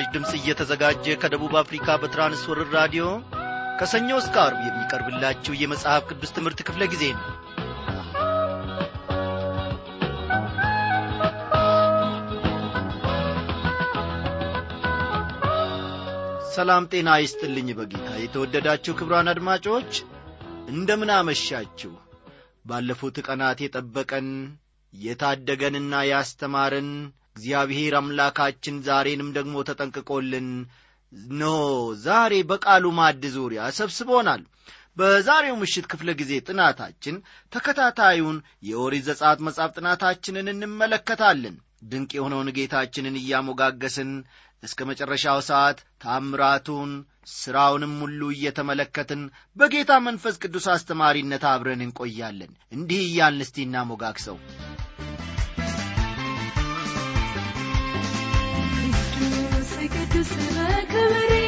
በምስራች ድምፅ እየተዘጋጀ ከደቡብ አፍሪካ በትራንስወርር ራዲዮ ከሰኞ እስከ አርብ የሚቀርብላችሁ የመጽሐፍ ቅዱስ ትምህርት ክፍለ ጊዜ ነው። ሰላም ጤና ይስጥልኝ በጌታ። የተወደዳችሁ ክብሯን አድማጮች እንደምን አመሻችሁ? ባለፉት ቀናት የጠበቀን የታደገንና ያስተማረን እግዚአብሔር አምላካችን ዛሬንም ደግሞ ተጠንቅቆልን ኖ ዛሬ በቃሉ ማዕድ ዙሪያ ሰብስቦናል። በዛሬው ምሽት ክፍለ ጊዜ ጥናታችን ተከታታዩን የኦሪት ዘጸአት መጽሐፍ ጥናታችንን እንመለከታለን። ድንቅ የሆነውን ጌታችንን እያሞጋገስን እስከ መጨረሻው ሰዓት ታምራቱን ሥራውንም ሁሉ እየተመለከትን በጌታ መንፈስ ቅዱስ አስተማሪነት አብረን እንቆያለን። እንዲህ እያልን እስቲ እናሞጋግሰው ቅዱስ ቅዱስ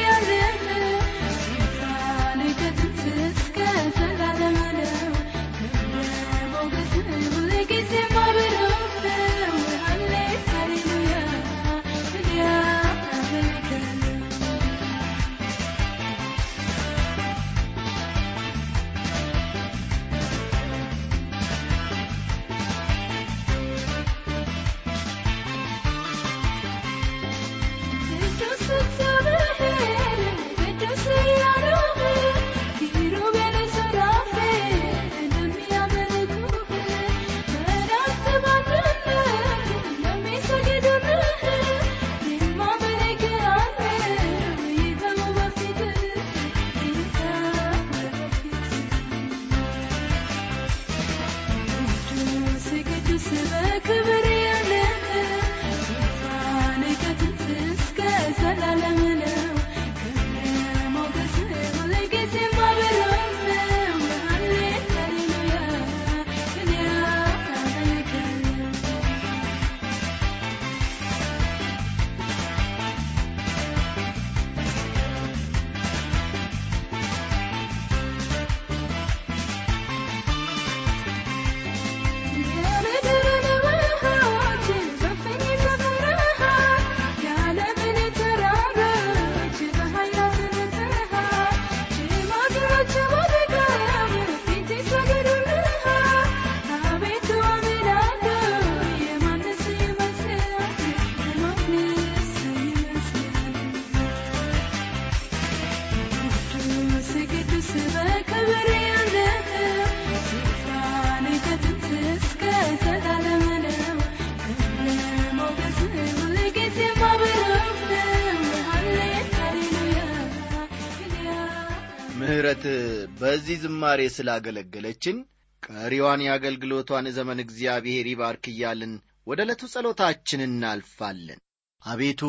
በዚህ ዝማሬ ስላገለገለችን ቀሪዋን የአገልግሎቷን ዘመን እግዚአብሔር ይባርክ እያልን ወደ ዕለቱ ጸሎታችን እናልፋለን። አቤቱ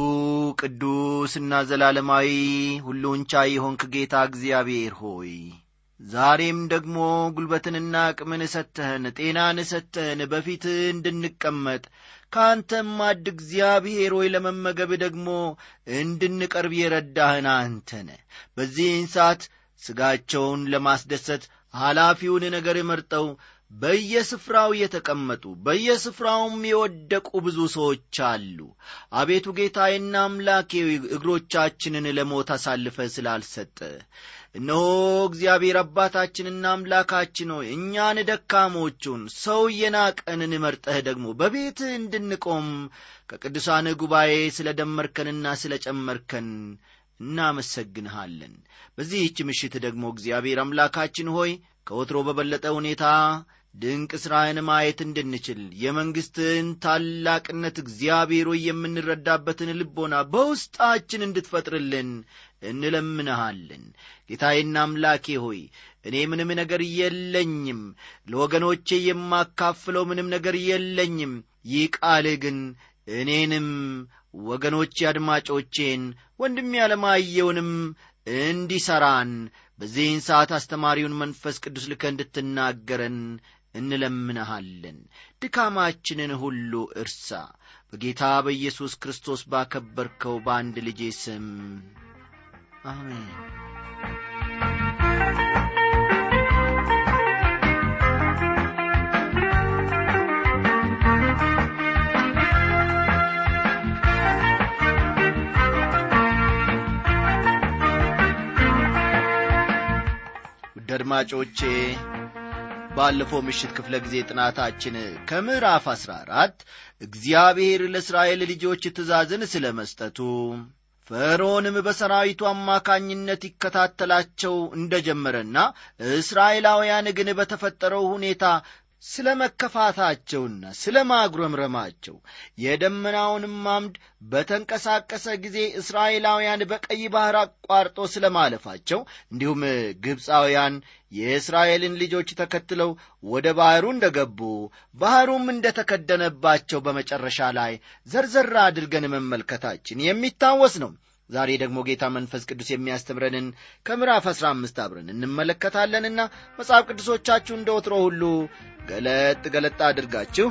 ቅዱስና ዘላለማዊ ሁሉን ቻይ የሆንክ ጌታ እግዚአብሔር ሆይ ዛሬም ደግሞ ጉልበትንና አቅምን ሰተህን ጤናን ሰተህን በፊትህ እንድንቀመጥ ከአንተም ማድ እግዚአብሔር ሆይ ለመመገብ ደግሞ እንድንቀርብ የረዳህን አንተነ በዚህን ሰዓት ሥጋቸውን ለማስደሰት ኃላፊውን ነገር መርጠው በየስፍራው የተቀመጡ በየስፍራውም የወደቁ ብዙ ሰዎች አሉ። አቤቱ ጌታዬና አምላኬ እግሮቻችንን ለሞት አሳልፈ ስላልሰጠ። እነሆ እግዚአብሔር አባታችንና አምላካችን ሆይ እኛን ደካሞቹን ሰው የናቀንን መርጠህ ደግሞ በቤትህ እንድንቆም ከቅዱሳን ጉባኤ ስለ ደመርከንና ስለ ጨመርከን እናመሰግንሃለን። በዚህች ምሽት ደግሞ እግዚአብሔር አምላካችን ሆይ ከወትሮ በበለጠ ሁኔታ ድንቅ ሥራህን ማየት እንድንችል የመንግሥትህን ታላቅነት እግዚአብሔር የምንረዳበትን ልቦና በውስጣችን እንድትፈጥርልን እንለምንሃለን። ጌታዬና አምላኬ ሆይ እኔ ምንም ነገር የለኝም ለወገኖቼ የማካፍለው ምንም ነገር የለኝም። ይህ ቃልህ ግን እኔንም ወገኖቼ አድማጮቼን ወንድሜ ያለማየውንም እንዲሠራን በዚህን ሰዓት አስተማሪውን መንፈስ ቅዱስ ልከ እንድትናገረን እንለምንሃለን። ድካማችንን ሁሉ እርሳ። በጌታ በኢየሱስ ክርስቶስ ባከበርከው በአንድ ልጄ ስም አሜን አድማጮቼ ባለፈው ምሽት ክፍለ ጊዜ ጥናታችን ከምዕራፍ አሥራ አራት እግዚአብሔር ለእስራኤል ልጆች ትእዛዝን ስለ መስጠቱ ፈርዖንም በሰራዊቱ አማካኝነት ይከታተላቸው እንደ ጀመረና እስራኤላውያን ግን በተፈጠረው ሁኔታ ስለ መከፋታቸውና ስለ ማጉረምረማቸው የደመናውንም አምድ በተንቀሳቀሰ ጊዜ እስራኤላውያን በቀይ ባሕር አቋርጦ ስለ ማለፋቸው እንዲሁም ግብፃውያን የእስራኤልን ልጆች ተከትለው ወደ ባሕሩ እንደ ገቡ ባሕሩም እንደ ተከደነባቸው በመጨረሻ ላይ ዘርዘር አድርገን መመልከታችን የሚታወስ ነው። ዛሬ ደግሞ ጌታ መንፈስ ቅዱስ የሚያስተምረንን ከምዕራፍ አሥራ አምስት አብረን እንመለከታለንና መጽሐፍ ቅዱሶቻችሁ እንደ ወትሮ ሁሉ ገለጥ ገለጥ አድርጋችሁ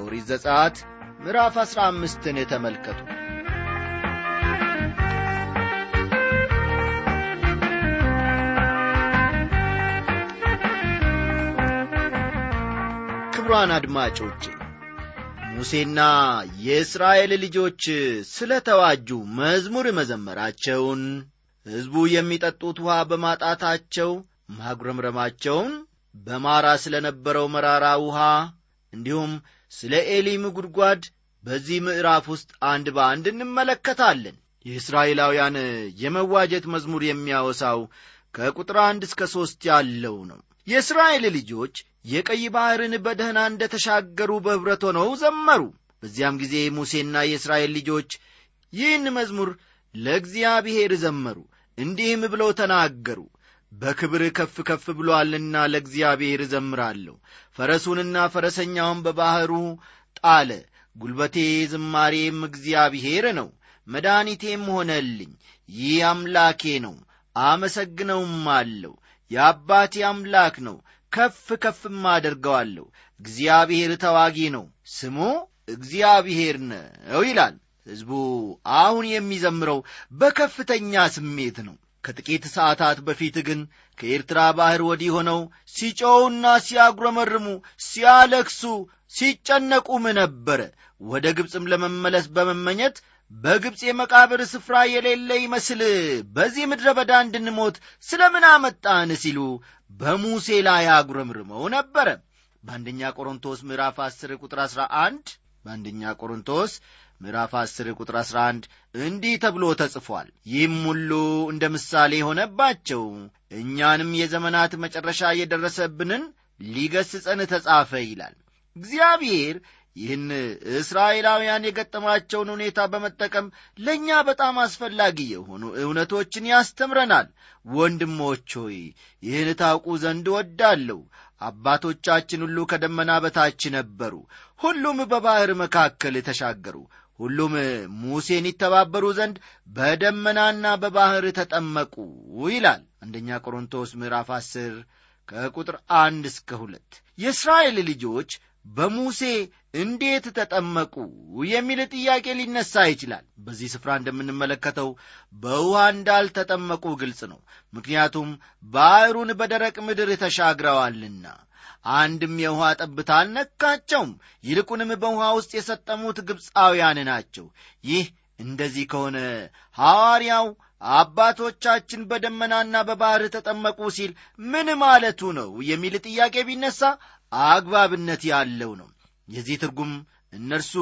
ኦሪት ዘጸአት ምዕራፍ አሥራ አምስትን ተመልከቱ። ክቡራን አድማጮቼ ሙሴና የእስራኤል ልጆች ስለ ተዋጁ መዝሙር መዘመራቸውን ሕዝቡ የሚጠጡት ውሃ በማጣታቸው ማጉረምረማቸውን በማራ ስለ ነበረው መራራ ውሃ እንዲሁም ስለ ኤሊም ጉድጓድ በዚህ ምዕራፍ ውስጥ አንድ በአንድ እንመለከታለን። የእስራኤላውያን የመዋጀት መዝሙር የሚያወሳው ከቁጥር አንድ እስከ ሦስት ያለው ነው። የእስራኤል ልጆች የቀይ ባሕርን በደህና እንደ ተሻገሩ በኅብረት ሆነው ዘመሩ። በዚያም ጊዜ ሙሴና የእስራኤል ልጆች ይህን መዝሙር ለእግዚአብሔር ዘመሩ እንዲህም ብለው ተናገሩ በክብር ከፍ ከፍ ብሎአልና ለእግዚአብሔር እዘምራለሁ። ፈረሱንና ፈረሰኛውን በባሕሩ ጣለ። ጉልበቴ ዝማሬም እግዚአብሔር ነው መድኃኒቴም ሆነልኝ። ይህ አምላኬ ነው አመሰግነውም አለው የአባቴ አምላክ ነው ከፍ ከፍም አደርገዋለሁ። እግዚአብሔር ተዋጊ ነው ስሙ እግዚአብሔር ነው ይላል። ሕዝቡ አሁን የሚዘምረው በከፍተኛ ስሜት ነው ከጥቂት ሰዓታት በፊት ግን ከኤርትራ ባሕር ወዲህ ሆነው ሲጮውና ሲያጉረመርሙ ሲያለክሱ ሲጨነቁም ነበረ ወደ ግብፅም ለመመለስ በመመኘት በግብፅ የመቃብር ስፍራ የሌለ ይመስል በዚህ ምድረ በዳ እንድንሞት ስለ ምን አመጣን ሲሉ በሙሴ ላይ አጉረምርመው ነበረ በአንደኛ ቆሮንቶስ ምዕራፍ 10 ቁጥር 11 በአንደኛ ቆሮንቶስ ምዕራፍ 10 ቁጥር 11 እንዲህ ተብሎ ተጽፏል። ይህም ሁሉ እንደ ምሳሌ ሆነባቸው። እኛንም የዘመናት መጨረሻ የደረሰብንን ሊገስጸን ተጻፈ ይላል። እግዚአብሔር ይህን እስራኤላውያን የገጠማቸውን ሁኔታ በመጠቀም ለእኛ በጣም አስፈላጊ የሆኑ እውነቶችን ያስተምረናል። ወንድሞች ሆይ ይህን ታውቁ ዘንድ ወዳለሁ አባቶቻችን ሁሉ ከደመና በታች ነበሩ። ሁሉም በባሕር መካከል ተሻገሩ። ሁሉም ሙሴን ይተባበሩ ዘንድ በደመናና በባሕር ተጠመቁ ይላል። አንደኛ ቆሮንቶስ ምዕራፍ 10 ከቁጥር አንድ እስከ ሁለት። የእስራኤል ልጆች በሙሴ እንዴት ተጠመቁ የሚል ጥያቄ ሊነሳ ይችላል። በዚህ ስፍራ እንደምንመለከተው በውሃ እንዳልተጠመቁ ግልጽ ነው። ምክንያቱም ባሕሩን በደረቅ ምድር ተሻግረዋልና። አንድም የውሃ ጠብታ አልነካቸውም ይልቁንም በውሃ ውስጥ የሰጠሙት ግብፃውያን ናቸው። ይህ እንደዚህ ከሆነ ሐዋርያው አባቶቻችን በደመናና በባሕር ተጠመቁ ሲል ምን ማለቱ ነው? የሚል ጥያቄ ቢነሳ አግባብነት ያለው ነው። የዚህ ትርጉም እነርሱ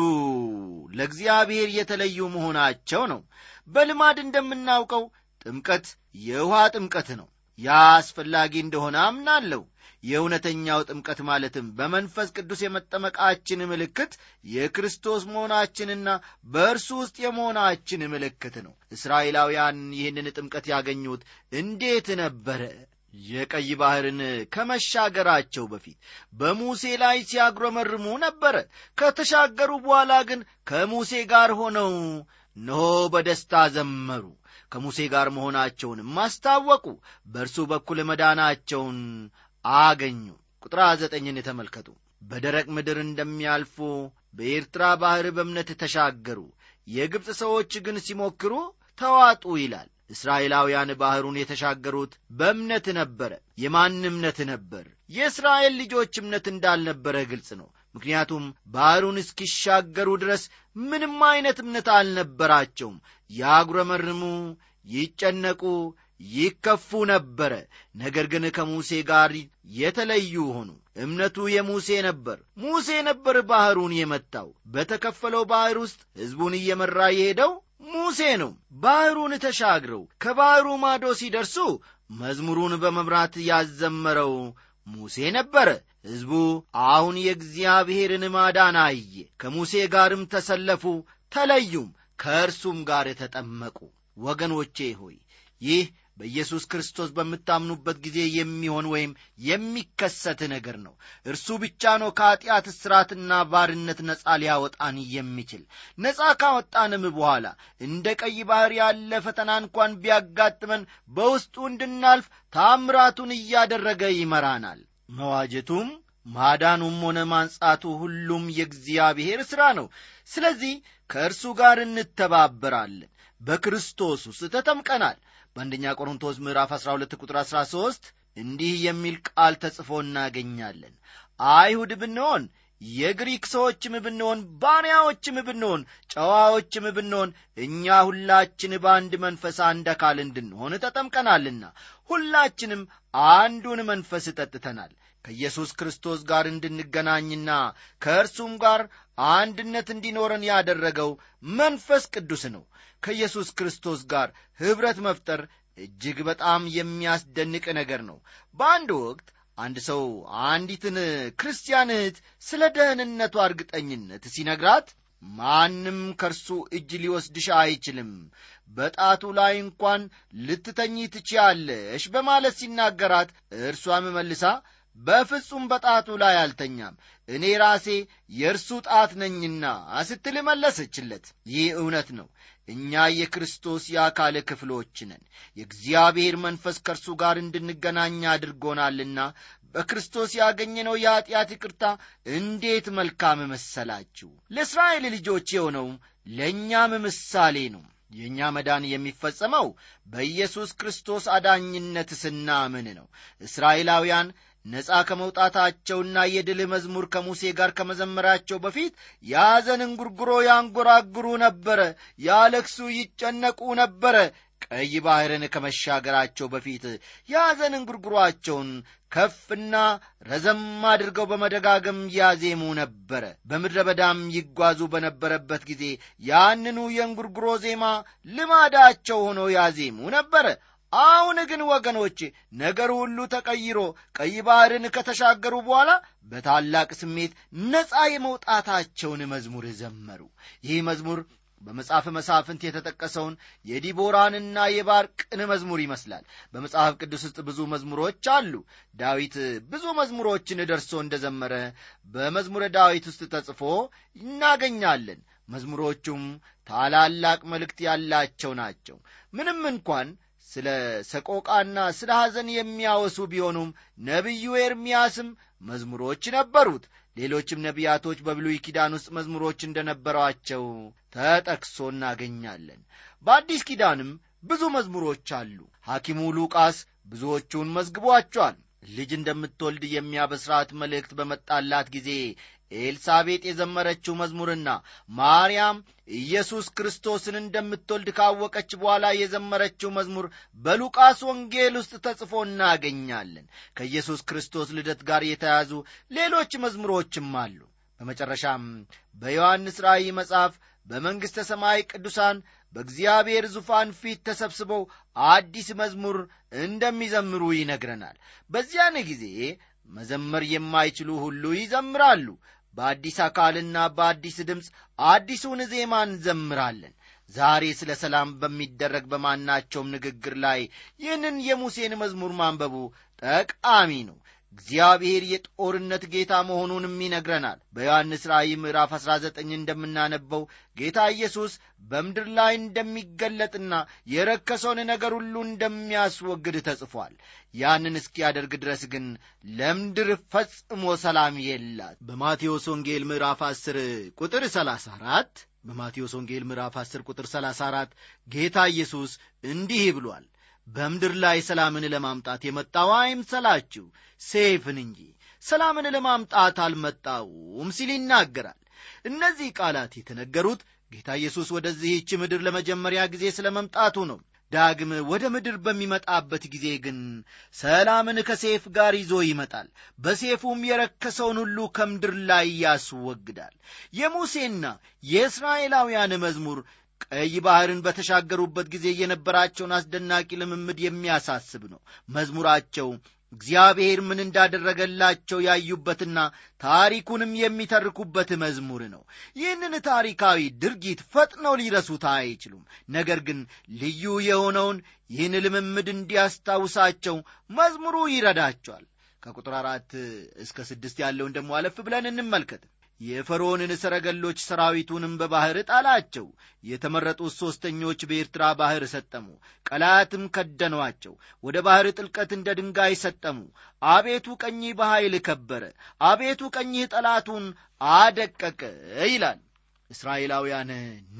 ለእግዚአብሔር የተለዩ መሆናቸው ነው። በልማድ እንደምናውቀው ጥምቀት የውሃ ጥምቀት ነው። ያ አስፈላጊ እንደሆነ አምናለሁ። የእውነተኛው ጥምቀት ማለትም በመንፈስ ቅዱስ የመጠመቃችን ምልክት የክርስቶስ መሆናችንና በእርሱ ውስጥ የመሆናችን ምልክት ነው። እስራኤላውያን ይህንን ጥምቀት ያገኙት እንዴት ነበረ የቀይ ባሕርን ከመሻገራቸው በፊት በሙሴ ላይ ሲያጉረመርሙ ነበረ ከተሻገሩ በኋላ ግን ከሙሴ ጋር ሆነው እነሆ በደስታ ዘመሩ። ከሙሴ ጋር መሆናቸውንም አስታወቁ በእርሱ በኩል መዳናቸውን አገኙ። ቁጥር ዘጠኝን ተመልከቱ በደረቅ ምድር እንደሚያልፉ በኤርትራ ባሕር በእምነት ተሻገሩ። የግብፅ ሰዎች ግን ሲሞክሩ ተዋጡ ይላል እስራኤላውያን ባሕሩን የተሻገሩት በእምነት ነበረ የማን እምነት ነበር የእስራኤል ልጆች እምነት እንዳልነበረ ግልጽ ነው ምክንያቱም ባሕሩን እስኪሻገሩ ድረስ ምንም አይነት እምነት አልነበራቸውም ያጉረመርሙ ይጨነቁ ይከፉ ነበረ። ነገር ግን ከሙሴ ጋር የተለዩ ሆኑ። እምነቱ የሙሴ ነበር። ሙሴ ነበር ባሕሩን የመታው። በተከፈለው ባሕር ውስጥ ሕዝቡን እየመራ የሄደው ሙሴ ነው። ባሕሩን ተሻግረው ከባሕሩ ማዶ ሲደርሱ መዝሙሩን በመምራት ያዘመረው ሙሴ ነበረ። ሕዝቡ አሁን የእግዚአብሔርን ማዳን አየ። ከሙሴ ጋርም ተሰለፉ፣ ተለዩም፣ ከእርሱም ጋር ተጠመቁ። ወገኖቼ ሆይ ይህ በኢየሱስ ክርስቶስ በምታምኑበት ጊዜ የሚሆን ወይም የሚከሰት ነገር ነው። እርሱ ብቻ ነው ከኀጢአት እስራትና ባርነት ነፃ ሊያወጣን የሚችል። ነፃ ካወጣንም በኋላ እንደ ቀይ ባሕር ያለ ፈተና እንኳን ቢያጋጥመን በውስጡ እንድናልፍ ታምራቱን እያደረገ ይመራናል። መዋጀቱም ማዳኑም ሆነ ማንጻቱ ሁሉም የእግዚአብሔር ሥራ ነው። ስለዚህ ከእርሱ ጋር እንተባበራለን። በክርስቶስ ውስጥ ተጠምቀናል። በአንደኛ ቆሮንቶስ ምዕራፍ 12 ቁጥር 13 እንዲህ የሚል ቃል ተጽፎ እናገኛለን። አይሁድ ብንሆን የግሪክ ሰዎችም ብንሆን ባሪያዎችም ብንሆን ጨዋዎችም ብንሆን እኛ ሁላችን በአንድ መንፈስ አንድ አካል እንድንሆን ተጠምቀናልና ሁላችንም አንዱን መንፈስ ጠጥተናል። ከኢየሱስ ክርስቶስ ጋር እንድንገናኝና ከእርሱም ጋር አንድነት እንዲኖረን ያደረገው መንፈስ ቅዱስ ነው። ከኢየሱስ ክርስቶስ ጋር ኅብረት መፍጠር እጅግ በጣም የሚያስደንቅ ነገር ነው። በአንድ ወቅት አንድ ሰው አንዲትን ክርስቲያን እህት ስለ ደህንነቷ እርግጠኝነት ሲነግራት ማንም ከእርሱ እጅ ሊወስድሽ አይችልም፣ በጣቱ ላይ እንኳን ልትተኚ ትችያለሽ በማለት ሲናገራት እርሷም መልሳ በፍጹም በጣቱ ላይ አልተኛም፣ እኔ ራሴ የእርሱ ጣት ነኝና ስትል መለሰችለት። ይህ እውነት ነው። እኛ የክርስቶስ የአካል ክፍሎች ነን። የእግዚአብሔር መንፈስ ከእርሱ ጋር እንድንገናኝ አድርጎናልና በክርስቶስ ያገኘነው የኀጢአት ይቅርታ እንዴት መልካም መሰላችሁ! ለእስራኤል ልጆች የሆነው ለእኛም ምሳሌ ነው። የእኛ መዳን የሚፈጸመው በኢየሱስ ክርስቶስ አዳኝነት ስናምን ነው። እስራኤላውያን ነፃ ከመውጣታቸውና የድል መዝሙር ከሙሴ ጋር ከመዘመራቸው በፊት የሐዘን እንጉርጉሮ ያንጎራግሩ ነበረ፣ ያለቅሱ ይጨነቁ ነበረ። ቀይ ባሕርን ከመሻገራቸው በፊት የሐዘን እንጉርጉሯቸውን ከፍና ረዘም አድርገው በመደጋገም ያዜሙ ነበረ። በምድረ በዳም ይጓዙ በነበረበት ጊዜ ያንኑ የእንጉርጉሮ ዜማ ልማዳቸው ሆኖ ያዜሙ ነበረ። አሁን ግን ወገኖቼ ነገሩ ሁሉ ተቀይሮ ቀይ ባሕርን ከተሻገሩ በኋላ በታላቅ ስሜት ነፃ የመውጣታቸውን መዝሙር ዘመሩ። ይህ መዝሙር በመጽሐፈ መሳፍንት የተጠቀሰውን የዲቦራንና የባርቅን መዝሙር ይመስላል። በመጽሐፍ ቅዱስ ውስጥ ብዙ መዝሙሮች አሉ። ዳዊት ብዙ መዝሙሮችን ደርሶ እንደዘመረ በመዝሙረ ዳዊት ውስጥ ተጽፎ እናገኛለን። መዝሙሮቹም ታላላቅ መልእክት ያላቸው ናቸው። ምንም እንኳን ስለ ሰቆቃና ስለ ሐዘን የሚያወሱ ቢሆኑም ነቢዩ ኤርምያስም መዝሙሮች ነበሩት። ሌሎችም ነቢያቶች በብሉይ ኪዳን ውስጥ መዝሙሮች እንደነበሯቸው ተጠቅሶ እናገኛለን። በአዲስ ኪዳንም ብዙ መዝሙሮች አሉ። ሐኪሙ ሉቃስ ብዙዎቹን መዝግቧቸዋል። ልጅ እንደምትወልድ የሚያበስራት መልእክት በመጣላት ጊዜ ኤልሳቤጥ የዘመረችው መዝሙርና ማርያም ኢየሱስ ክርስቶስን እንደምትወልድ ካወቀች በኋላ የዘመረችው መዝሙር በሉቃስ ወንጌል ውስጥ ተጽፎ እናገኛለን። ከኢየሱስ ክርስቶስ ልደት ጋር የተያዙ ሌሎች መዝሙሮችም አሉ። በመጨረሻም በዮሐንስ ራእይ መጽሐፍ በመንግሥተ ሰማይ ቅዱሳን በእግዚአብሔር ዙፋን ፊት ተሰብስበው አዲስ መዝሙር እንደሚዘምሩ ይነግረናል። በዚያን ጊዜ መዘመር የማይችሉ ሁሉ ይዘምራሉ። በአዲስ አካልና በአዲስ ድምፅ አዲሱን ዜማ እንዘምራለን። ዛሬ ስለ ሰላም በሚደረግ በማናቸውም ንግግር ላይ ይህንን የሙሴን መዝሙር ማንበቡ ጠቃሚ ነው። እግዚአብሔር የጦርነት ጌታ መሆኑንም ይነግረናል። በዮሐንስ ራእይ ምዕራፍ 19 እንደምናነበው ጌታ ኢየሱስ በምድር ላይ እንደሚገለጥና የረከሰውን ነገር ሁሉ እንደሚያስወግድ ተጽፏል። ያንን እስኪያደርግ ድረስ ግን ለምድር ፈጽሞ ሰላም የላት። በማቴዎስ ወንጌል ምዕራፍ 10 ቁጥር 34 በማቴዎስ ወንጌል ምዕራፍ 10 ቁጥር 34 ጌታ ኢየሱስ እንዲህ ብሏል በምድር ላይ ሰላምን ለማምጣት የመጣው አይምሰላችሁ፣ ሴፍን እንጂ ሰላምን ለማምጣት አልመጣውም ሲል ይናገራል። እነዚህ ቃላት የተነገሩት ጌታ ኢየሱስ ወደዚህች ምድር ለመጀመሪያ ጊዜ ስለ መምጣቱ ነው። ዳግም ወደ ምድር በሚመጣበት ጊዜ ግን ሰላምን ከሴፍ ጋር ይዞ ይመጣል በሴፉም የረከሰውን ሁሉ ከምድር ላይ ያስወግዳል የሙሴና የእስራኤላውያን መዝሙር ቀይ ባሕርን በተሻገሩበት ጊዜ የነበራቸውን አስደናቂ ልምምድ የሚያሳስብ ነው። መዝሙራቸው እግዚአብሔር ምን እንዳደረገላቸው ያዩበትና ታሪኩንም የሚተርኩበት መዝሙር ነው። ይህንን ታሪካዊ ድርጊት ፈጥነው ሊረሱት አይችሉም። ነገር ግን ልዩ የሆነውን ይህን ልምምድ እንዲያስታውሳቸው መዝሙሩ ይረዳቸዋል። ከቁጥር አራት እስከ ስድስት ያለውን ደግሞ አለፍ ብለን እንመልከት የፈርዖንን ሰረገሎች ሰራዊቱንም በባሕር ጣላቸው። የተመረጡት ሦስተኞች በኤርትራ ባሕር ሰጠሙ ቀላያትም ከደኗቸው ወደ ባሕር ጥልቀት እንደ ድንጋይ ሰጠሙ። አቤቱ ቀኝህ በኃይል ከበረ አቤቱ ቀኝህ ጠላቱን አደቀቀ ይላል እስራኤላውያን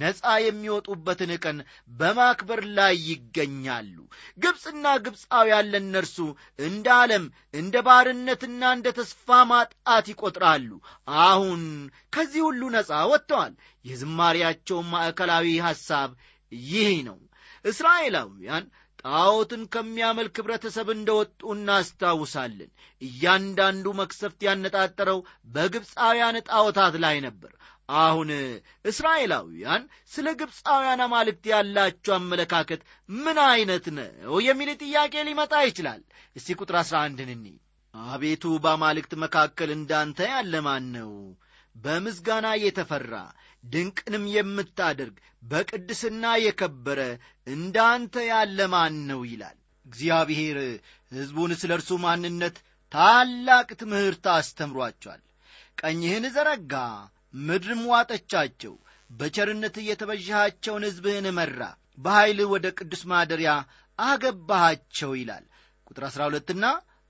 ነፃ የሚወጡበትን ቀን በማክበር ላይ ይገኛሉ። ግብፅና ግብፃውያን ለእነርሱ እንደ ዓለም እንደ ባርነትና እንደ ተስፋ ማጣት ይቈጥራሉ አሁን ከዚህ ሁሉ ነፃ ወጥተዋል። የዝማሪያቸውን ማዕከላዊ ሐሳብ ይህ ነው። እስራኤላውያን ጣዖትን ከሚያመልክ ኅብረተሰብ እንደ ወጡ እናስታውሳለን። እያንዳንዱ መክሰፍት ያነጣጠረው በግብፃውያን ጣዖታት ላይ ነበር አሁን እስራኤላውያን ስለ ግብፃውያን አማልክት ያላቸው አመለካከት ምን ዐይነት ነው የሚል ጥያቄ ሊመጣ ይችላል? እስቲ ቁጥር አሥራ አንድን እኒ አቤቱ በአማልክት መካከል እንዳንተ ያለ ማን ነው? በምስጋና የተፈራ ድንቅንም የምታደርግ በቅድስና የከበረ እንዳንተ ያለ ማን ነው ይላል። እግዚአብሔር ሕዝቡን ስለ እርሱ ማንነት ታላቅ ትምህርት አስተምሯቸዋል። ቀኝህን ዘረጋ ምድርም ዋጠቻቸው በቸርነት የተበዣሃቸውን ሕዝብህን መራ በኀይል ወደ ቅዱስ ማደሪያ አገባሃቸው ይላል። ቁጥር 12ና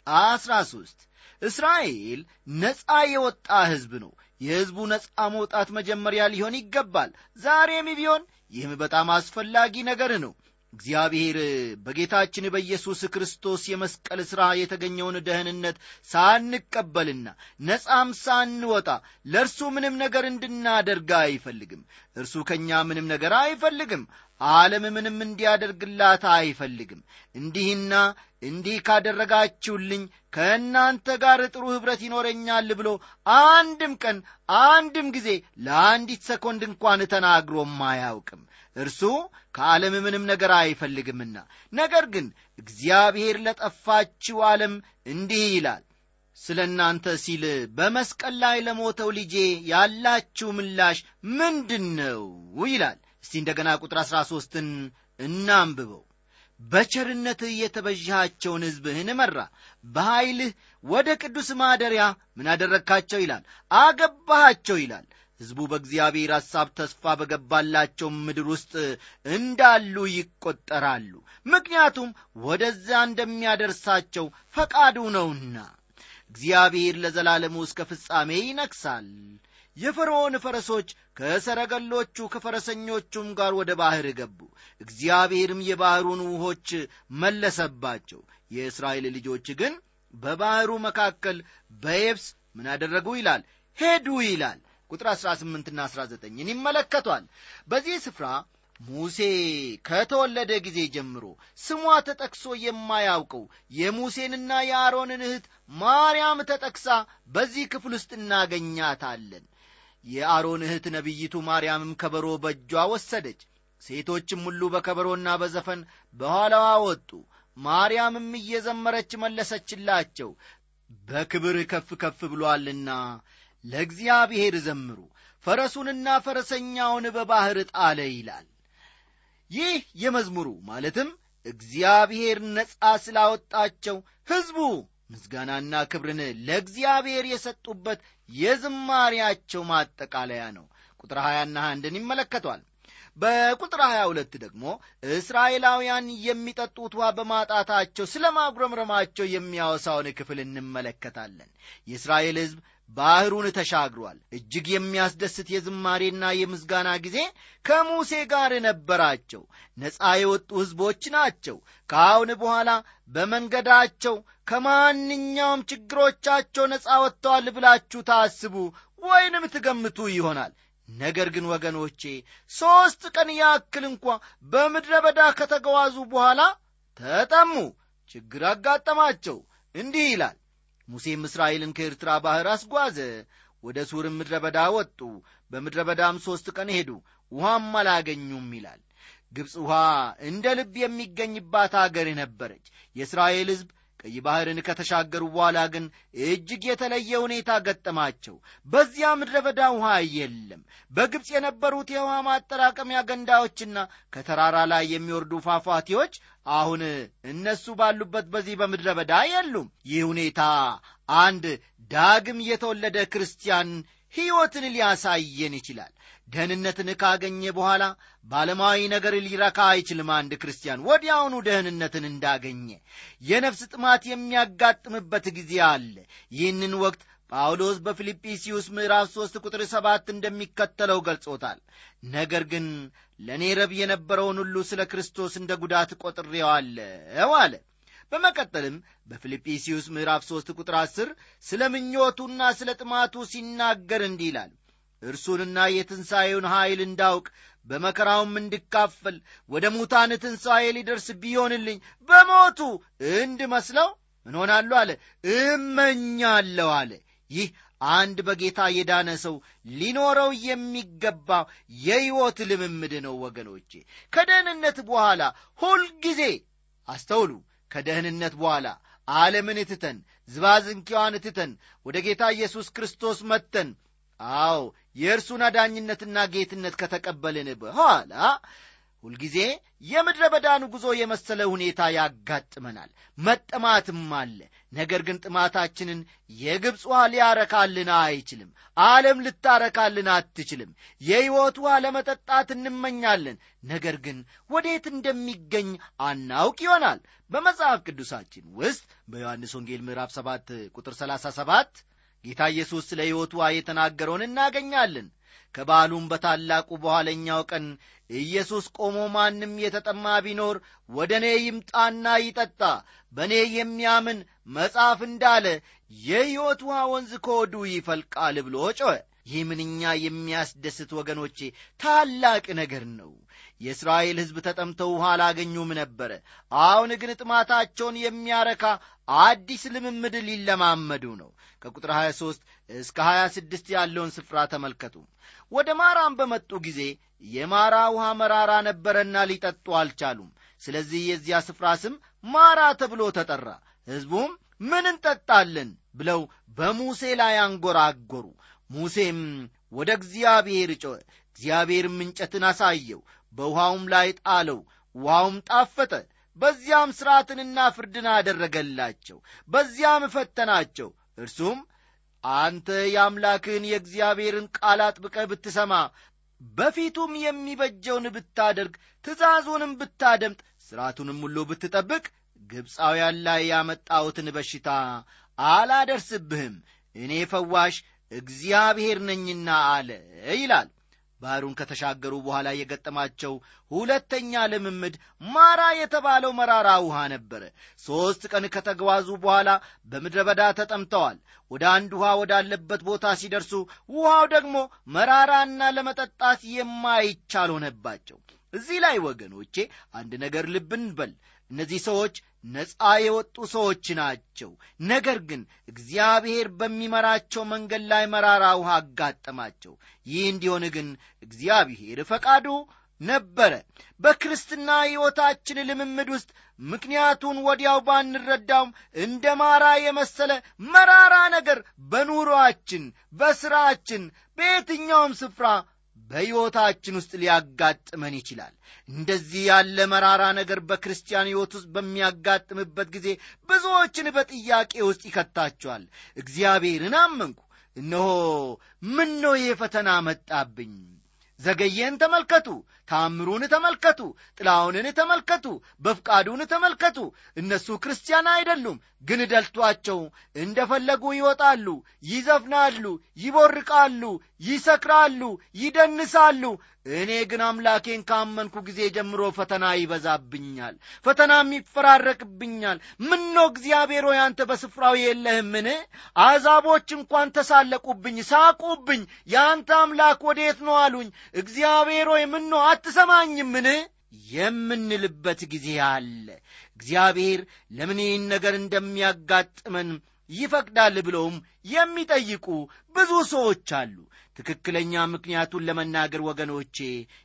13 እስራኤል ነፃ የወጣ ሕዝብ ነው። የሕዝቡ ነፃ መውጣት መጀመሪያ ሊሆን ይገባል። ዛሬም ቢሆን ይህም በጣም አስፈላጊ ነገር ነው እግዚአብሔር በጌታችን በኢየሱስ ክርስቶስ የመስቀል ሥራ የተገኘውን ደህንነት ሳንቀበልና ነፃም ሳንወጣ ለእርሱ ምንም ነገር እንድናደርግ አይፈልግም። እርሱ ከእኛ ምንም ነገር አይፈልግም ዓለም ምንም እንዲያደርግላት አይፈልግም። እንዲህና እንዲህ ካደረጋችሁልኝ ከእናንተ ጋር ጥሩ ኅብረት ይኖረኛል ብሎ አንድም ቀን አንድም ጊዜ ለአንዲት ሰኮንድ እንኳን ተናግሮም አያውቅም። እርሱ ከዓለም ምንም ነገር አይፈልግምና ነገር ግን እግዚአብሔር ለጠፋችው ዓለም እንዲህ ይላል ስለ እናንተ ሲል በመስቀል ላይ ለሞተው ልጄ ያላችሁ ምላሽ ምንድን ነው ይላል እስቲ እንደገና ቁጥር አሥራ ሦስትን እናንብበው። በቸርነትህ የተበዣሃቸውን ሕዝብህን መራ በኀይልህ ወደ ቅዱስ ማደሪያ ምን አደረግካቸው ይላል? አገባሃቸው ይላል። ሕዝቡ በእግዚአብሔር ሐሳብ ተስፋ በገባላቸው ምድር ውስጥ እንዳሉ ይቈጠራሉ ምክንያቱም ወደዚያ እንደሚያደርሳቸው ፈቃዱ ነውና። እግዚአብሔር ለዘላለሙ እስከ ፍጻሜ ይነግሣል የፈርዖን ፈረሶች ከሰረገሎቹ ከፈረሰኞቹም ጋር ወደ ባሕር ገቡ። እግዚአብሔርም የባሕሩን ውሆች መለሰባቸው። የእስራኤል ልጆች ግን በባሕሩ መካከል በየብስ ምን አደረጉ ይላል? ሄዱ ይላል። ቁጥር 18ና 19ን ይመለከቷል። በዚህ ስፍራ ሙሴ ከተወለደ ጊዜ ጀምሮ ስሟ ተጠቅሶ የማያውቀው የሙሴንና የአሮንን እህት ማርያም ተጠቅሳ በዚህ ክፍል ውስጥ እናገኛታለን የአሮን እህት ነቢይቱ ማርያምም ከበሮ በእጇ ወሰደች። ሴቶችም ሁሉ በከበሮና በዘፈን በኋላዋ ወጡ። ማርያምም እየዘመረች መለሰችላቸው በክብር ከፍ ከፍ ብሎአልና ለእግዚአብሔር ዘምሩ ፈረሱንና ፈረሰኛውን በባሕር ጣለ ይላል። ይህ የመዝሙሩ ማለትም እግዚአብሔር ነጻ ስላወጣቸው ሕዝቡ ምስጋናና ክብርን ለእግዚአብሔር የሰጡበት የዝማሪያቸው ማጠቃለያ ነው። ቁጥር 20ና 21ን ይመለከቷል። በቁጥር 22 ደግሞ እስራኤላውያን የሚጠጡት ውሃ በማጣታቸው ስለ ማጉረምረማቸው የሚያወሳውን ክፍል እንመለከታለን። የእስራኤል ሕዝብ ባሕሩን ተሻግሯል። እጅግ የሚያስደስት የዝማሬና የምስጋና ጊዜ ከሙሴ ጋር ነበራቸው። ነፃ የወጡ ሕዝቦች ናቸው። ከአሁን በኋላ በመንገዳቸው ከማንኛውም ችግሮቻቸው ነፃ ወጥተዋል ብላችሁ ታስቡ ወይንም ትገምቱ ይሆናል። ነገር ግን ወገኖቼ ሦስት ቀን ያክል እንኳ በምድረ በዳ ከተጓዙ በኋላ ተጠሙ። ችግር አጋጠማቸው። እንዲህ ይላል ሙሴም እስራኤልን ከኤርትራ ባሕር አስጓዘ። ወደ ሱርም ምድረ በዳ ወጡ። በምድረ በዳም ሦስት ቀን ሄዱ ውሃም አላገኙም ይላል። ግብፅ ውሃ እንደ ልብ የሚገኝባት አገር ነበረች። የእስራኤል ሕዝብ ቀይ ባሕርን ከተሻገሩ በኋላ ግን እጅግ የተለየ ሁኔታ ገጠማቸው። በዚያ ምድረ በዳ ውሃ የለም። በግብፅ የነበሩት የውሃ ማጠራቀሚያ ገንዳዎችና ከተራራ ላይ የሚወርዱ ፏፏቴዎች አሁን እነሱ ባሉበት በዚህ በምድረ በዳ የሉም። ይህ ሁኔታ አንድ ዳግም የተወለደ ክርስቲያን ሕይወትን ሊያሳየን ይችላል ደህንነትን ካገኘ በኋላ ባለማዊ ነገር ሊረካ አይችልም አንድ ክርስቲያን። ወዲያውኑ ደህንነትን እንዳገኘ የነፍስ ጥማት የሚያጋጥምበት ጊዜ አለ። ይህንን ወቅት ጳውሎስ በፊልጵስዩስ ምዕራፍ ሦስት ቁጥር ሰባት እንደሚከተለው ገልጾታል። ነገር ግን ለእኔ ረብ የነበረውን ሁሉ ስለ ክርስቶስ እንደ ጉዳት ቆጥሬዋለሁ አለ። በመቀጠልም በፊልጵስዩስ ምዕራፍ 3 ቁጥር 10 ስለ ምኞቱና ስለ ጥማቱ ሲናገር እንዲህ ይላል እርሱንና የትንሣኤውን ኀይል እንዳውቅ በመከራውም እንድካፈል ወደ ሙታን ትንሣኤ ሊደርስ ቢሆንልኝ በሞቱ እንድመስለው እንሆናሉ አለ። እመኛለሁ አለ። ይህ አንድ በጌታ የዳነ ሰው ሊኖረው የሚገባው የሕይወት ልምምድ ነው ወገኖቼ። ከደህንነት በኋላ ሁልጊዜ አስተውሉ። ከደህንነት በኋላ ዓለምን ትተን ዝባዝንኪዋን ትተን ወደ ጌታ ኢየሱስ ክርስቶስ መጥተን አዎ የእርሱን አዳኝነትና ጌትነት ከተቀበልን በኋላ ሁልጊዜ የምድረ በዳን ጉዞ የመሰለ ሁኔታ ያጋጥመናል መጠማትም አለ። ነገር ግን ጥማታችንን የግብፅ ውሃ ሊያረካልን አይችልም ዓለም ልታረካልን አትችልም። የሕይወት ውሃ ለመጠጣት እንመኛለን ነገር ግን ወዴት እንደሚገኝ አናውቅ ይሆናል። በመጽሐፍ ቅዱሳችን ውስጥ በዮሐንስ ወንጌል ምዕራፍ 7 ቁጥር 37 ጌታ ኢየሱስ ስለ ሕይወት ውሃ የተናገረውን እናገኛለን። ከበዓሉም በታላቁ በኋለኛው ቀን ኢየሱስ ቆሞ ማንም የተጠማ ቢኖር ወደ እኔ ይምጣና ይጠጣ በእኔ የሚያምን መጽሐፍ እንዳለ የሕይወት ውሃ ወንዝ ከወዱ ይፈልቃል ብሎ ጮኸ። ይህ ምንኛ የሚያስደስት ወገኖቼ ታላቅ ነገር ነው የእስራኤል ሕዝብ ተጠምተው ውሃ አላገኙም ነበረ አሁን ግን ጥማታቸውን የሚያረካ አዲስ ልምምድ ሊለማመዱ ነው። ከቁጥር 23 እስከ 26 ያለውን ስፍራ ተመልከቱ። ወደ ማራም በመጡ ጊዜ የማራ ውሃ መራራ ነበረና ሊጠጡ አልቻሉም። ስለዚህ የዚያ ስፍራ ስም ማራ ተብሎ ተጠራ። ሕዝቡም ምን እንጠጣለን ብለው በሙሴ ላይ አንጎራጎሩ ሙሴም ወደ እግዚአብሔር ጮኸ። እግዚአብሔርም እንጨትን አሳየው በውሃውም ላይ ጣለው ውሃውም ጣፈጠ በዚያም ሥርዓትንና ፍርድን አደረገላቸው በዚያም እፈተናቸው እርሱም አንተ የአምላክህን የእግዚአብሔርን ቃል አጥብቀህ ብትሰማ በፊቱም የሚበጀውን ብታደርግ ትእዛዙንም ብታደምጥ ሥርዓቱንም ሁሉ ብትጠብቅ ግብፃውያን ላይ ያመጣሁትን በሽታ አላደርስብህም። እኔ ፈዋሽ እግዚአብሔር ነኝና አለ ይላል ባሕሩን ከተሻገሩ በኋላ የገጠማቸው ሁለተኛ ልምምድ ማራ የተባለው መራራ ውሃ ነበረ ሦስት ቀን ከተጓዙ በኋላ በምድረ በዳ ተጠምተዋል። ወደ አንድ ውሃ ወዳለበት ቦታ ሲደርሱ ውሃው ደግሞ መራራና ለመጠጣት የማይቻል ሆነባቸው። እዚህ ላይ ወገኖቼ አንድ ነገር ልብ እንበል እነዚህ ሰዎች ነፃ የወጡ ሰዎች ናቸው። ነገር ግን እግዚአብሔር በሚመራቸው መንገድ ላይ መራራ ውሃ አጋጠማቸው። ይህ እንዲሆን ግን እግዚአብሔር ፈቃዱ ነበረ። በክርስትና ሕይወታችን ልምምድ ውስጥ ምክንያቱን ወዲያው ባንረዳውም እንደ ማራ የመሰለ መራራ ነገር በኑሮአችን በሥራችን በየትኛውም ስፍራ በሕይወታችን ውስጥ ሊያጋጥመን ይችላል። እንደዚህ ያለ መራራ ነገር በክርስቲያን ሕይወት ውስጥ በሚያጋጥምበት ጊዜ ብዙዎችን በጥያቄ ውስጥ ይከታቸዋል። እግዚአብሔርን አመንኩ። እነሆ ምን ነው ይህ ፈተና መጣብኝ? ዘገየን ተመልከቱ ታምሩን ተመልከቱ ጥላውንን ተመልከቱ በፍቃዱን ተመልከቱ። እነሱ ክርስቲያን አይደሉም ግን ደልቷቸው እንደፈለጉ ይወጣሉ ይዘፍናሉ ይቦርቃሉ ይሰክራሉ ይደንሳሉ። እኔ ግን አምላኬን ካመንኩ ጊዜ ጀምሮ ፈተና ይበዛብኛል ፈተናም ይፈራረቅብኛል ምኖ እግዚአብሔር ሆይ አንተ በስፍራው የለህምን? አሕዛቦች እንኳን ተሳለቁብኝ ሳቁብኝ። የአንተ አምላክ ወዴት ነው አሉኝ። እግዚአብሔር ሆይ አትሰማኝምን? የምንልበት ጊዜ አለ። እግዚአብሔር ለምን ይህን ነገር እንደሚያጋጥመን ይፈቅዳል ብለውም የሚጠይቁ ብዙ ሰዎች አሉ። ትክክለኛ ምክንያቱን ለመናገር ወገኖቼ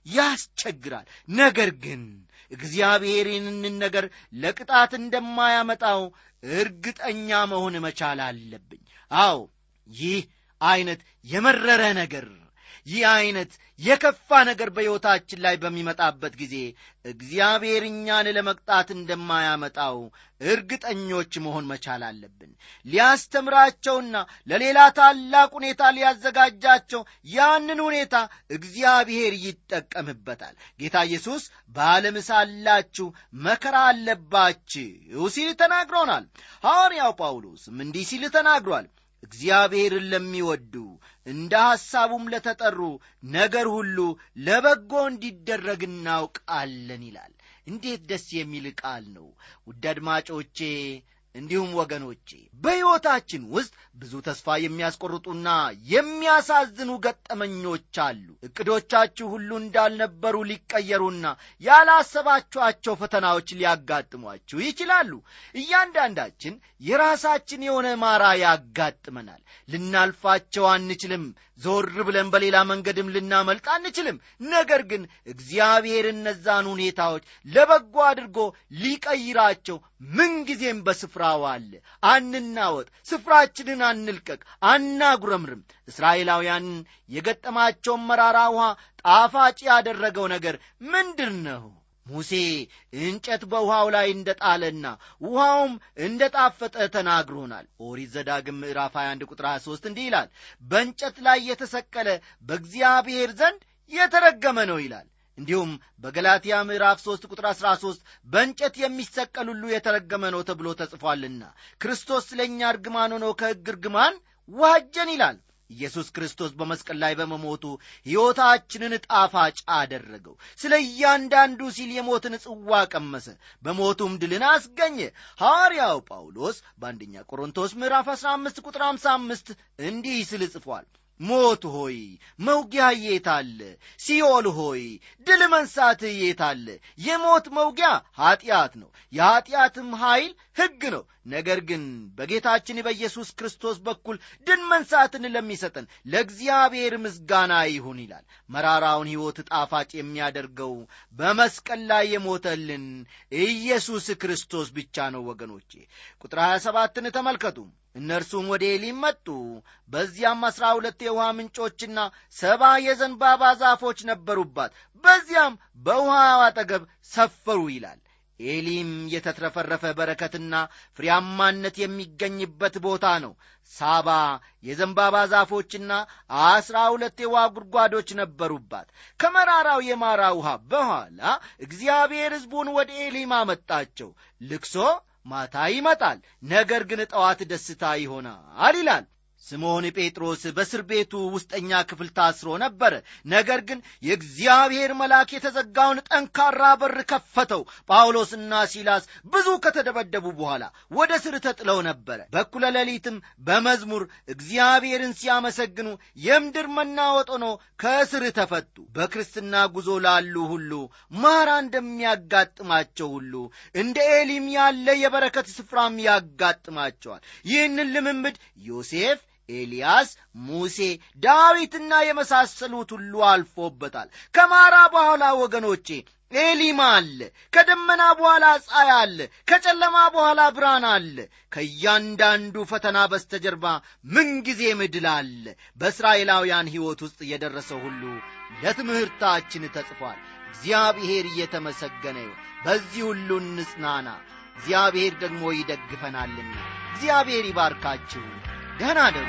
ያስቸግራል። ነገር ግን እግዚአብሔር ይህንን ነገር ለቅጣት እንደማያመጣው እርግጠኛ መሆን መቻል አለብኝ። አዎ ይህ ዐይነት የመረረ ነገር ይህ ዐይነት የከፋ ነገር በሕይወታችን ላይ በሚመጣበት ጊዜ እግዚአብሔር እኛን ለመቅጣት እንደማያመጣው እርግጠኞች መሆን መቻል አለብን። ሊያስተምራቸውና ለሌላ ታላቅ ሁኔታ ሊያዘጋጃቸው ያንን ሁኔታ እግዚአብሔር ይጠቀምበታል። ጌታ ኢየሱስ በዓለም ሳላችሁ መከራ አለባችሁ ሲል ተናግሮናል። ሐዋርያው ጳውሎስም እንዲህ ሲል ተናግሯል እግዚአብሔርን ለሚወዱ እንደ ሐሳቡም ለተጠሩ ነገር ሁሉ ለበጎ እንዲደረግ እናውቃለን ይላል። እንዴት ደስ የሚል ቃል ነው! ውድ አድማጮቼ እንዲሁም ወገኖቼ በሕይወታችን ውስጥ ብዙ ተስፋ የሚያስቆርጡና የሚያሳዝኑ ገጠመኞች አሉ። እቅዶቻችሁ ሁሉ እንዳልነበሩ ሊቀየሩና ያላሰባችኋቸው ፈተናዎች ሊያጋጥሟችሁ ይችላሉ። እያንዳንዳችን የራሳችን የሆነ ማራ ያጋጥመናል። ልናልፋቸው አንችልም ዞር ብለን በሌላ መንገድም ልናመልጥ አንችልም። ነገር ግን እግዚአብሔር እነዛን ሁኔታዎች ለበጎ አድርጎ ሊቀይራቸው ምንጊዜም በስፍራው አለ። አንናወጥ ስፍራችንን አንልቀቅ አናጉረምርም። እስራኤላውያን የገጠማቸውን መራራ ውሃ ጣፋጭ ያደረገው ነገር ምንድር ነው ሙሴ እንጨት በውሃው ላይ እንደ ጣለና ውሃውም እንደ ጣፈጠ ተናግሮናል። ኦሪት ዘዳግም ምዕራፍ 21 ቁጥር 23 እንዲህ ይላል በእንጨት ላይ የተሰቀለ በእግዚአብሔር ዘንድ የተረገመ ነው ይላል። እንዲሁም በገላትያ ምዕራፍ 3 ቁጥር 13 በእንጨት የሚሰቀል ሁሉ የተረገመ ነው ተብሎ ተጽፏልና ክርስቶስ ስለ እኛ እርግማን ሆኖ ከሕግ እርግማን ዋጀን ይላል ኢየሱስ ክርስቶስ በመስቀል ላይ በመሞቱ ሕይወታችንን ጣፋጭ አደረገው። ስለ እያንዳንዱ ሲል የሞትን ጽዋ ቀመሰ። በሞቱም ድልን አስገኘ። ሐዋርያው ጳውሎስ በአንደኛ ቆሮንቶስ ምዕራፍ 15 ቁጥር 55 እንዲህ ስል ጽፏል ሞት ሆይ መውጊያ የታለ ሲኦል ሆይ ድል መንሳትህ የታለ የሞት መውጊያ ኀጢአት ነው። የኀጢአትም ኀይል ሕግ ነው። ነገር ግን በጌታችን በኢየሱስ ክርስቶስ በኩል ድል መንሳትን ለሚሰጠን ለእግዚአብሔር ምስጋና ይሁን ይላል። መራራውን ሕይወት ጣፋጭ የሚያደርገው በመስቀል ላይ የሞተልን ኢየሱስ ክርስቶስ ብቻ ነው ወገኖቼ። ቁጥር 27ን ተመልከቱ እነርሱም ወደ ኤሊም መጡ። በዚያም አሥራ ሁለት የውሃ ምንጮችና ሰባ የዘንባባ ዛፎች ነበሩባት። በዚያም በውሃው አጠገብ ሰፈሩ ይላል። ኤሊም የተትረፈረፈ በረከትና ፍሬያማነት የሚገኝበት ቦታ ነው። ሳባ የዘንባባ ዛፎችና አስራ ሁለት የውሃ ጉድጓዶች ነበሩባት። ከመራራው የማራ ውሃ በኋላ እግዚአብሔር ሕዝቡን ወደ ኤሊም አመጣቸው። ልክሶ ማታ ይመጣል። ነገር ግን ጠዋት ደስታ ይሆናል ይላል ስምዖን ጴጥሮስ በእስር ቤቱ ውስጠኛ ክፍል ታስሮ ነበረ ነገር ግን የእግዚአብሔር መልአክ የተዘጋውን ጠንካራ በር ከፈተው። ጳውሎስና ሲላስ ብዙ ከተደበደቡ በኋላ ወደ ስር ተጥለው ነበረ በኩለ ሌሊትም በመዝሙር እግዚአብሔርን ሲያመሰግኑ የምድር መናወጥ ሆኖ ከእስር ተፈቱ። በክርስትና ጉዞ ላሉ ሁሉ ማራ እንደሚያጋጥማቸው ሁሉ እንደ ኤሊም ያለ የበረከት ስፍራም ያጋጥማቸዋል። ይህንን ልምምድ ዮሴፍ ኤልያስ ሙሴ ዳዊትና የመሳሰሉት ሁሉ አልፎበታል። ከማራ በኋላ ወገኖቼ ኤሊማ አለ ከደመና በኋላ ፀሐይ አለ ከጨለማ በኋላ ብርሃን አለ። ከእያንዳንዱ ፈተና በስተጀርባ ምንጊዜም ድል አለ። በእስራኤላውያን ሕይወት ውስጥ የደረሰው ሁሉ ለትምህርታችን ተጽፏል። እግዚአብሔር እየተመሰገነ በዚህ ሁሉ እንጽናና። እግዚአብሔር ደግሞ ይደግፈናልና። እግዚአብሔር ይባርካችሁ ደህና ደሩ